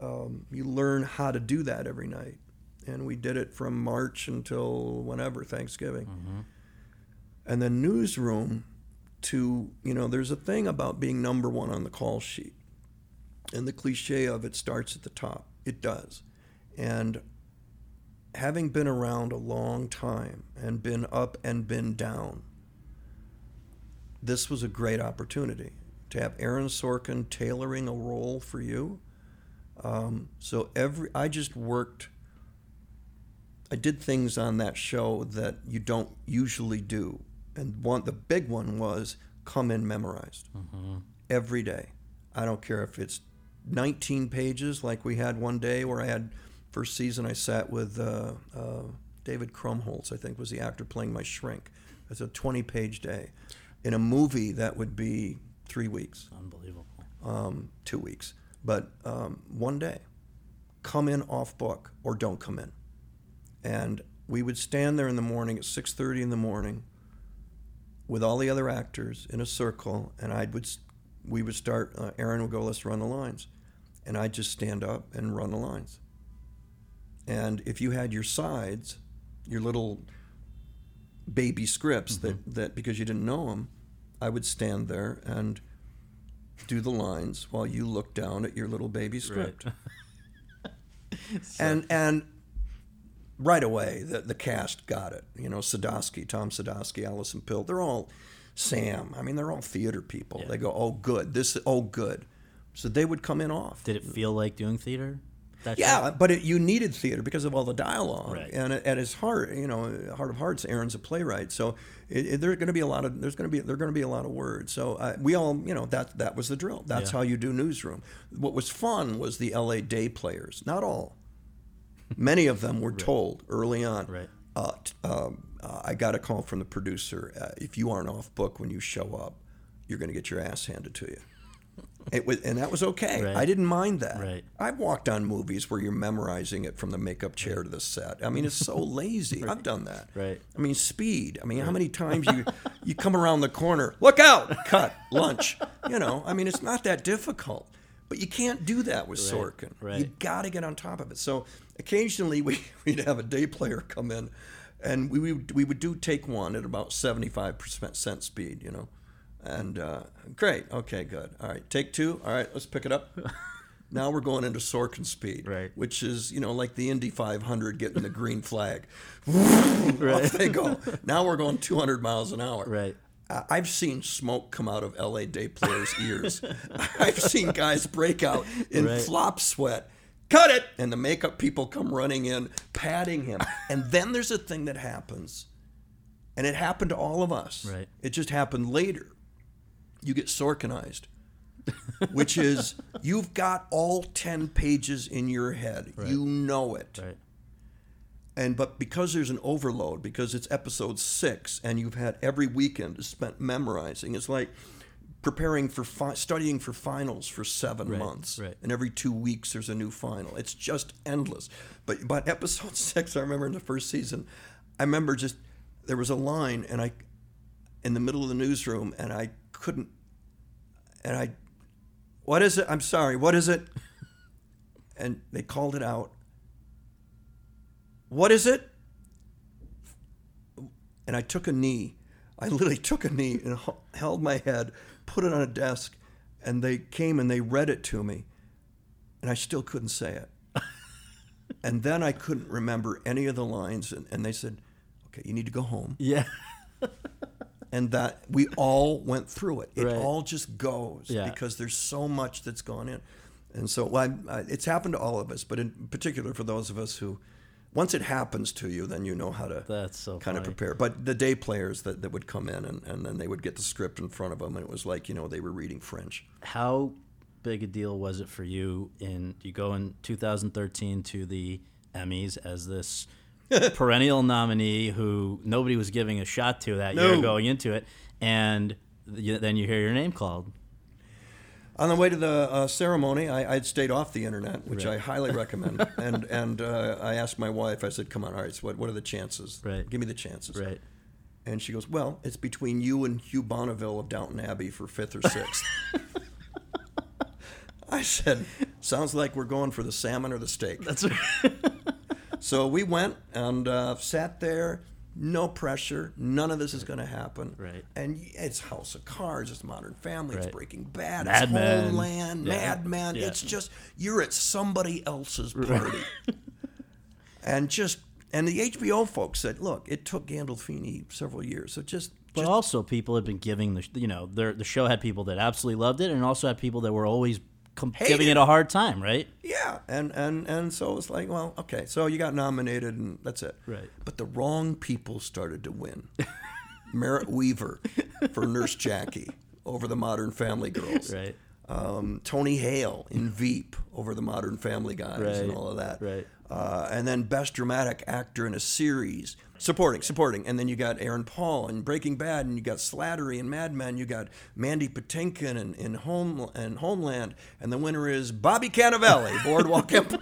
Um, you learn how to do that every night, and we did it from March until whenever Thanksgiving. And the newsroom, to you know, there's a thing about being number one on the call sheet, and the cliche of it starts at the top. It does, and having been around a long time and been up and been down, this was a great opportunity to have Aaron Sorkin tailoring a role for you. Um, so every I just worked. I did things on that show that you don't usually do, and one the big one was come in memorized every day. I don't care if it's 19 pages, like we had one day where I had first season. I sat with uh, uh, David Krumholtz, I think was the actor playing my shrink. It's a 20 page day. In a movie, that would be three weeks Unbelievable. um, two weeks, but um, one day, come in off book or don't come in, and we would stand there in the morning at six thirty in the morning, with all the other actors in a circle, and I would, we would start. Uh, Aaron would go, "Let's run the lines," and I'd just stand up and run the lines. And if you had your sides, your little baby scripts that, that because you didn't know them, I would stand there and do the lines while you look down at your little baby script. and and right away the, the cast got it. You know, Sadoski, Tom Sadoski, Alison Pill, they're all Sam. I mean, they're all theater people. They go, oh good, this oh good. So they would come in off. Did it feel like doing theater? That show? Yeah, but it, you needed theater because of all the dialogue, Right. and at his heart, you know, heart of hearts, Aaron's a playwright, so it, it, there's going to be a lot of there's going to be there are going to be a lot of words. So uh, we all, you know, that that was the drill. That's Yeah. how you do newsroom. What was fun was the L.A. day players. Not all, many of them were told early on. Right. Uh, um, uh, I got a call from the producer. Uh, if you aren't off book when you show up, you're going to get your ass handed to you. It was, and that was okay. Right. I didn't mind that. Right. I've walked on movies where you're memorizing it from the makeup chair to the set. I mean, it's so lazy. I've done that. Right. I mean, speed. I mean, how many times you you come around the corner, look out, cut, lunch. You know, I mean, it's not that difficult. But you can't do that with Sorkin. right. You got to get on top of it. So occasionally we, we'd have a day player come in, and we would, we would do take one at about 75% cent speed, you know. And uh, great, okay, good. All right, take two. All right, let's pick it up. now we're going into Sorkin speed, Right. which is, you know, like the Indy 500 getting the green flag. right. Off they go. Now we're going 200 miles an hour. Right. I've seen smoke come out of LA Day players' ears. I've seen guys break out in Right. flop sweat. Cut it! And the makeup people come running in, patting him. And then there's a thing that happens, and it happened to all of us. Right. It just happened later. You get Sorkinized, which is you've got all 10 pages in your head. You know it Right. And but because there's an overload because it's episode six and you've had every weekend spent memorizing it's like preparing for fi- studying for finals for seven months. right. and every two weeks there's a new final. It's just endless. But but episode six i remember in the first season i remember just there was a line and i in the middle of the newsroom and i couldn't and i what is it? I'm sorry. What is it? And they called it out what is it? And I took a knee. I literally took a knee and held my head, put it on a desk, and they came and they read it to me. And I still couldn't say it. and then I couldn't remember any of the lines. And, and they said, okay, you need to go home. Yeah. And that we all went through it. It Right. all just goes Yeah. because there's so much that's gone in. And so I, I, it's happened to all of us, but in particular for those of us who, once it happens to you, then you know how to That's so kind of prepare. But the day players that, that would come in and, and then they would get the script in front of them, and it was like, you know, they were reading French. How big a deal was it for you in you go in 2013 to the Emmys as this perennial nominee who nobody was giving a shot to that year going into it, and then you hear your name called. On the way to the uh, ceremony, I, I'd stayed off the internet, which Right. I highly recommend. and and uh, I asked my wife, I said, come on, all right, so what, what are the chances? Right. Give me the chances. Right. And she goes, well, it's between you and Hugh Bonneville of Downton Abbey for fifth or sixth. I said, "Sounds like we're going for the salmon or the steak." That's right. So we went and uh, sat there. No pressure. None of this is going to happen. Right. And it's House of Cards. It's Modern Family. Right. It's Breaking Bad. Mad it's Men. Homeland. Yeah. Mad Men. Yeah. It's just you're at somebody else's party. and just and the HBO folks said, look, it took Gandolfini several years. So just But just also, people had been giving the you know their the show had people that absolutely loved it, and also had people that were always com- giving it a hard time, right? Yeah, and and and so it's like, well, okay, so you got nominated, and that's it. Right. But the wrong people started to win. Merritt Wever for Nurse Jackie over the Modern Family Girls. Right. Um, Tony Hale in Veep over the Modern Family Guys and all of that. right. Uh, and then Best Dramatic Actor in a Series. Supporting, supporting. And then you got Aaron Paul in Breaking Bad, and you got Slattery in Mad Men, you got Mandy Patinkin in, in Home and Homeland, and the winner is Bobby Cannavale, Boardwalk Empire.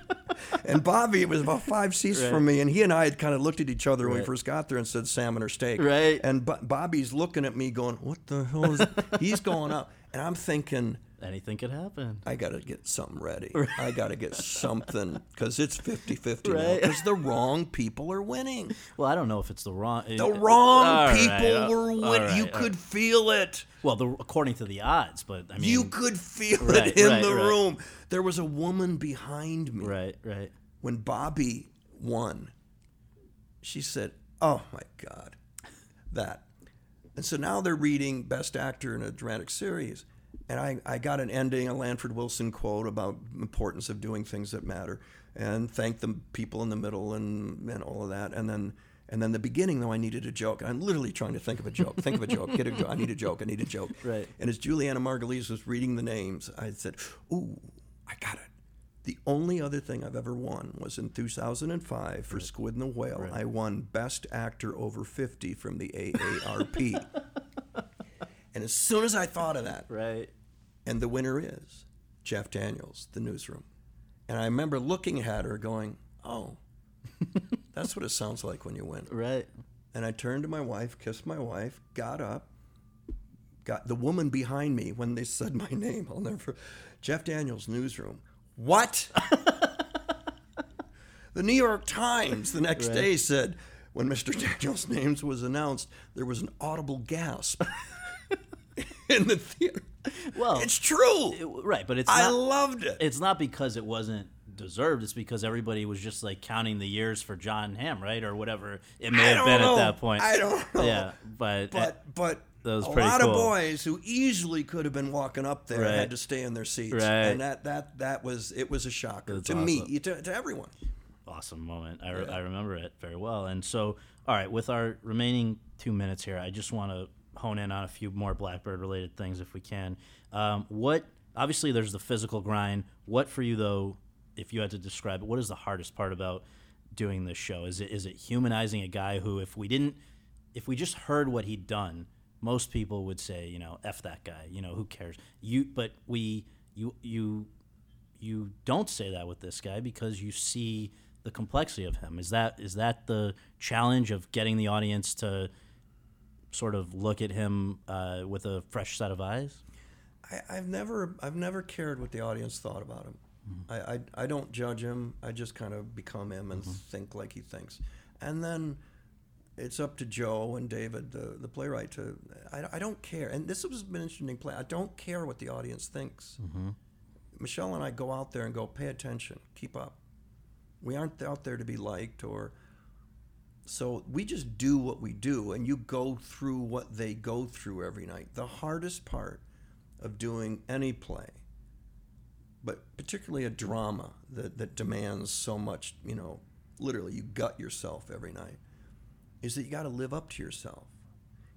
and Bobby, was about five seats from me, and he and I had kind of looked at each other when we first got there and said salmon or steak. Right. And Bo- Bobby's looking at me going, what the hell is He's going up. And I'm thinking, Anything could happen. I got to get something ready. I got to get something because it's 50 50 now Right. because the wrong people are winning. Well, I don't know if it's the wrong. The wrong All right, people uh, were winning. you right, all could right. feel it. Well, the, according to the odds, but I mean, you could feel Right, it in right, the right. room. There was a woman behind me. right, right. When Bobby won, she said, Oh my God, that. And so now they're reading Best Actor in a Dramatic Series. And I, I got an ending, a Lanford Wilson quote about importance of doing things that matter and thank the people in the middle and, and all of that. And then and then the beginning, though, I needed a joke. I'm literally trying to think of a joke. Think of a joke. Get a joke. I need a joke. I need a joke. Right. And as Julianna Margulies was reading the names, I said, Ooh, I got it. The only other thing I've ever won was in 2005 for Squid and the Whale. I won Best Actor Over 50 from the AARP. and as soon as I thought of that, Right. And the winner is Jeff Daniels, the newsroom. And I remember looking at her going, Oh, that's what it sounds like when you win. Right. And I turned to my wife, kissed my wife, got up, got the woman behind me when they said my name. I'll never. Jeff Daniels, newsroom. What? the New York Times the next day said when Mr. Daniels' names was announced, there was an audible gasp in the theater. Well, It's true. it- right, but it's I not, loved it. it's not because it wasn't deserved. It's because everybody was just like counting the years for Jon Hamm, right, or whatever it may I have been know. at that point. I don't know. Yeah, but, uh, But but was a lot cool. of boys who easily could have been walking up there Right. had to stay in their seats, Right. and that that that was it was a shocker That's to me, to, to everyone. awesome moment. I, re- I remember it very well. And so, all right, with our remaining two minutes here, I just want to hone in on a few more Blackbird related things if we can. Um, what, obviously, there's the physical grind. What for you, though, if you had to describe it, what is the hardest part about doing this show? Is it, is it humanizing a guy who, if we didn't, if we just heard what he'd done, most people would say, you know, F that guy, you know, who cares? You, but we, you, you, you don't say that with this guy because you see the complexity of him. Is that is that the challenge of getting the audience to sort of look at him uh, with a fresh set of eyes? I, I've never I've never cared what the audience thought about him. Mm-hmm. I, I I don't judge him. I just kind of become him and Mm-hmm. think like he thinks, and then. It's up to Joe and David, the, the playwright, to. I, I don't care. And this was an interesting play. I don't care what the audience thinks. Mm-hmm. Michelle and I go out there and go, pay attention, keep up. We aren't out there to be liked or. So we just do what we do, and you go through what they go through every night. The hardest part of doing any play, but particularly a drama that, that demands so much, you know, literally you gut yourself every night, is that you got to live up to yourself.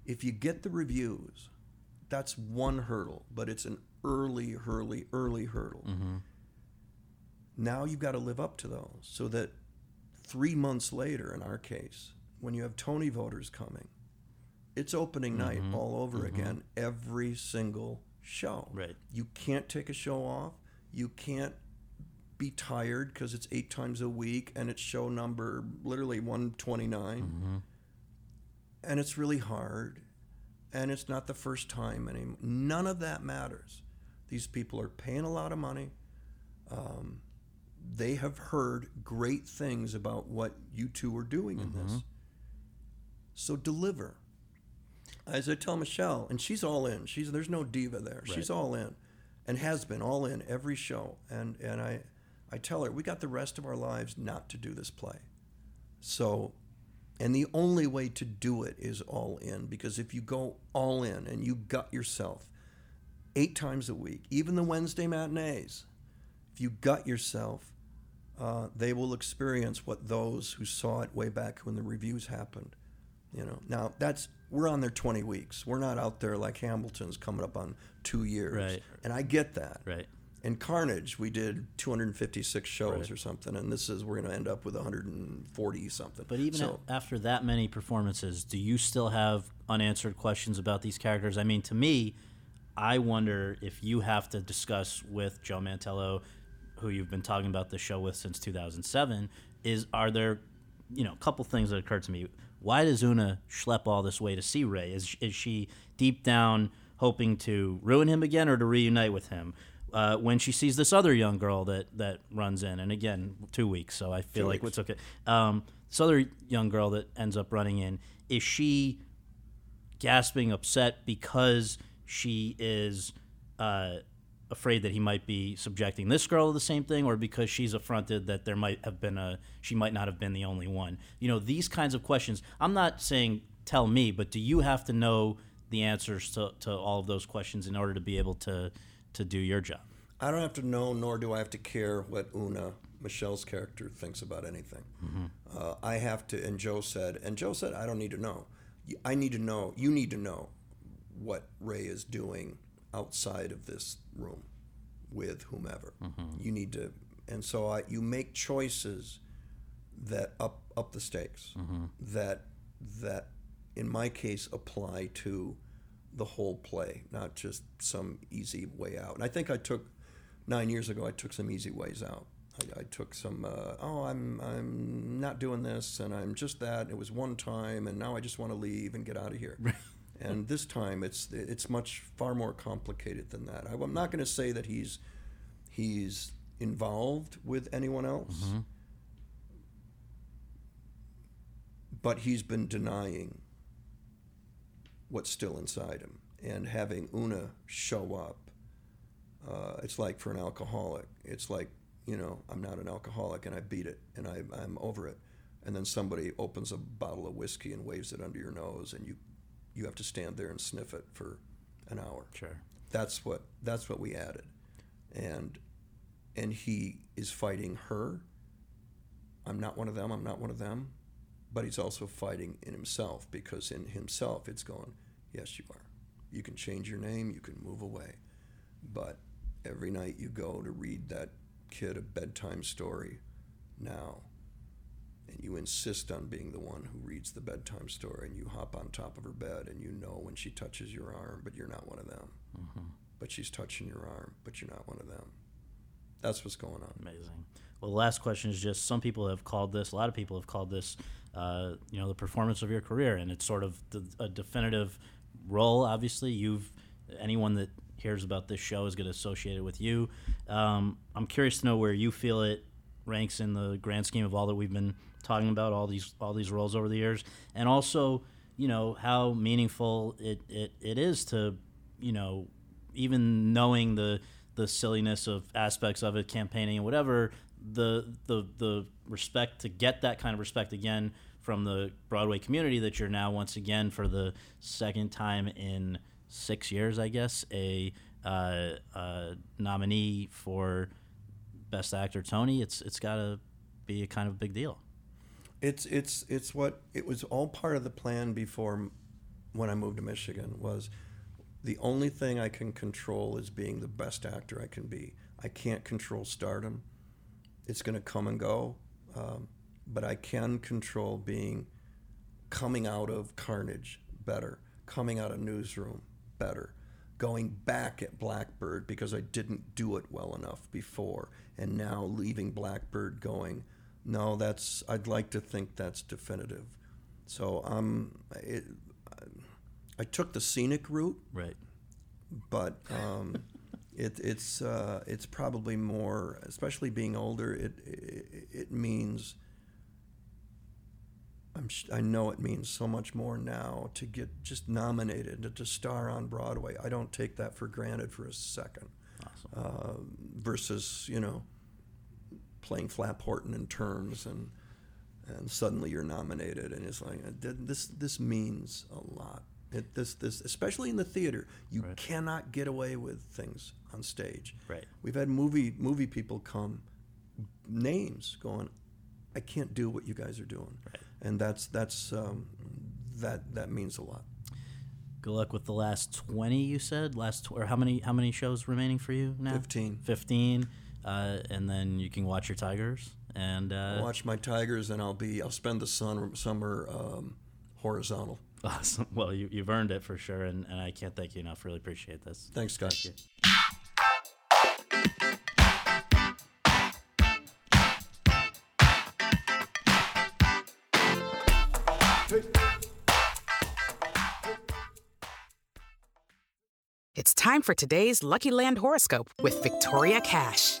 If you get the reviews, that's one hurdle, but it's an early, early, early hurdle. Mm-hmm. Now you've got to live up to those so that three months later, in our case, when you have Tony voters coming, it's opening night mm-hmm. all over mm-hmm. again, every single show. Right. You can't take a show off. You can't be tired because it's eight times a week and it's show number literally 129. Mm-hmm. And it's really hard. And it's not the first time anymore. None of that matters. These people are paying a lot of money. um, they have heard great things about what you two are doing in this. Mm-hmm. So deliver. As I tell Michelle, and she's all in. She's there's no diva there. She's all in, and has been all in every show. And and I, I tell her we got the rest of our lives not to do this play. So, and the only way to do it is all in because if you go all in and you gut yourself eight times a week, even the Wednesday matinees, if you gut yourself, uh, they will experience what those who saw it way back when the reviews happened. You know, now that's we're on there 20 weeks. We're not out there like Hamilton's coming up on two years, Right. and I get that. Right. In Carnage, we did 256 shows Right. or something, and this is we're going to end up with 140 something. But even so, after that many performances, do you still have unanswered questions about these characters? I mean, to me, I wonder if you have to discuss with Joe Mantello, who you've been talking about the show with since 2007, is are there, you know, a couple things that occurred to me. Why does Una schlep all this way to see Ray? Is is she deep down hoping to ruin him again or to reunite with him? Uh, when she sees this other young girl that, that runs in, and again, two weeks, so I feel Two like weeks. it's okay. Um, this other young girl that ends up running in, is she gasping upset because she is uh, afraid that he might be subjecting this girl to the same thing, or because she's affronted that there might have been a she might not have been the only one. You know, these kinds of questions. I'm not saying tell me, but do you have to know the answers to, to all of those questions in order to be able to to do your job? I don't have to know, nor do I have to care what Una, Michelle's character, thinks about anything. Uh, I have to, and Joe said, and Joe said, I don't need to know. i need to know, you need to know what Ray is doing outside of this room with whomever. You need to, and so I, you make choices that up up the stakes that that in my case apply to the whole play, not just some easy way out. And I think I took nine years ago. I took some easy ways out. I, I took some. Uh, oh, I'm I'm not doing this, and I'm just that. It was one time, and now I just want to leave and get out of here. And this time, it's it's much far more complicated than that. I, am not going to say that he's he's involved with anyone else, but he's been denying what's still inside him. And having Una show up, uh, it's like for an alcoholic, it's like, you know, I'm not an alcoholic and I beat it and I, I'm over it. And then somebody opens a bottle of whiskey and waves it under your nose and you, you have to stand there and sniff it for an hour. Sure. That's what, that's what we added. And, and he is fighting her. I'm not one of them, I'm not one of them. But he's also fighting in himself because in himself it's going, yes, you are. You can change your name, you can move away. But every night you go to read that kid a bedtime story now, and you insist on being the one who reads the bedtime story, and you hop on top of her bed, and you know when she touches your arm, but you're not one of them. But she's touching your arm, but you're not one of them. That's what's going on. Amazing. Well, the last question is just some people have called this, a lot of people have called this, uh, you know, the performance of your career, and it's sort of the, a definitive role. Obviously, you've anyone that hears about this show is going to associate it with you. Um, I'm curious to know where you feel it ranks in the grand scheme of all that we've been talking about, all these all these roles over the years, and also, you know, how meaningful it, it, it is to, you know, even knowing the the silliness of aspects of it, campaigning and whatever, the the the respect to get that kind of respect again from the Broadway community that you're now once again for the second time in six years, I guess, a uh, uh, nominee for Best Actor Tony. It's it's got to be a kind of big deal. It's it's it's what it was all part of the plan before when I moved to Michigan was the only thing I can control is being the best actor I can be. I can't control stardom. It's going to come and go, um, but I can control being coming out of Carnage better, coming out of Newsroom better, going back at Blackbird because I didn't do it well enough before, and now leaving Blackbird going, no, that's I'd like to think that's definitive. So um, it, I took the scenic route, Right. but um, it, it's uh, it's probably more, especially being older. It it, it means. I'm, sh- I know it means so much more now to get just nominated to, to star on Broadway. I don't take that for granted for a second. Awesome. Uh, versus you know playing Flap Horton in terms and and suddenly you're nominated and it's like uh, this this means a lot. It, this this especially in the theater, you Right. cannot get away with things on stage. Right. We've had movie movie people come, names going, I can't do what you guys are doing, Right. and that's that's um, that that means a lot. Good luck with the last twenty. You said last, tw- or how many? How many shows remaining for you now? 15. Fifteen, uh, and then you can watch your Tigers and uh, watch my Tigers, and I'll be I'll spend the sun, summer um, horizontal. Awesome. Well, you, you've earned it for sure, and, and I can't thank you enough. Really appreciate this. Thanks, Scott. Thank. It's time for today's Lucky Land horoscope with Victoria Cash.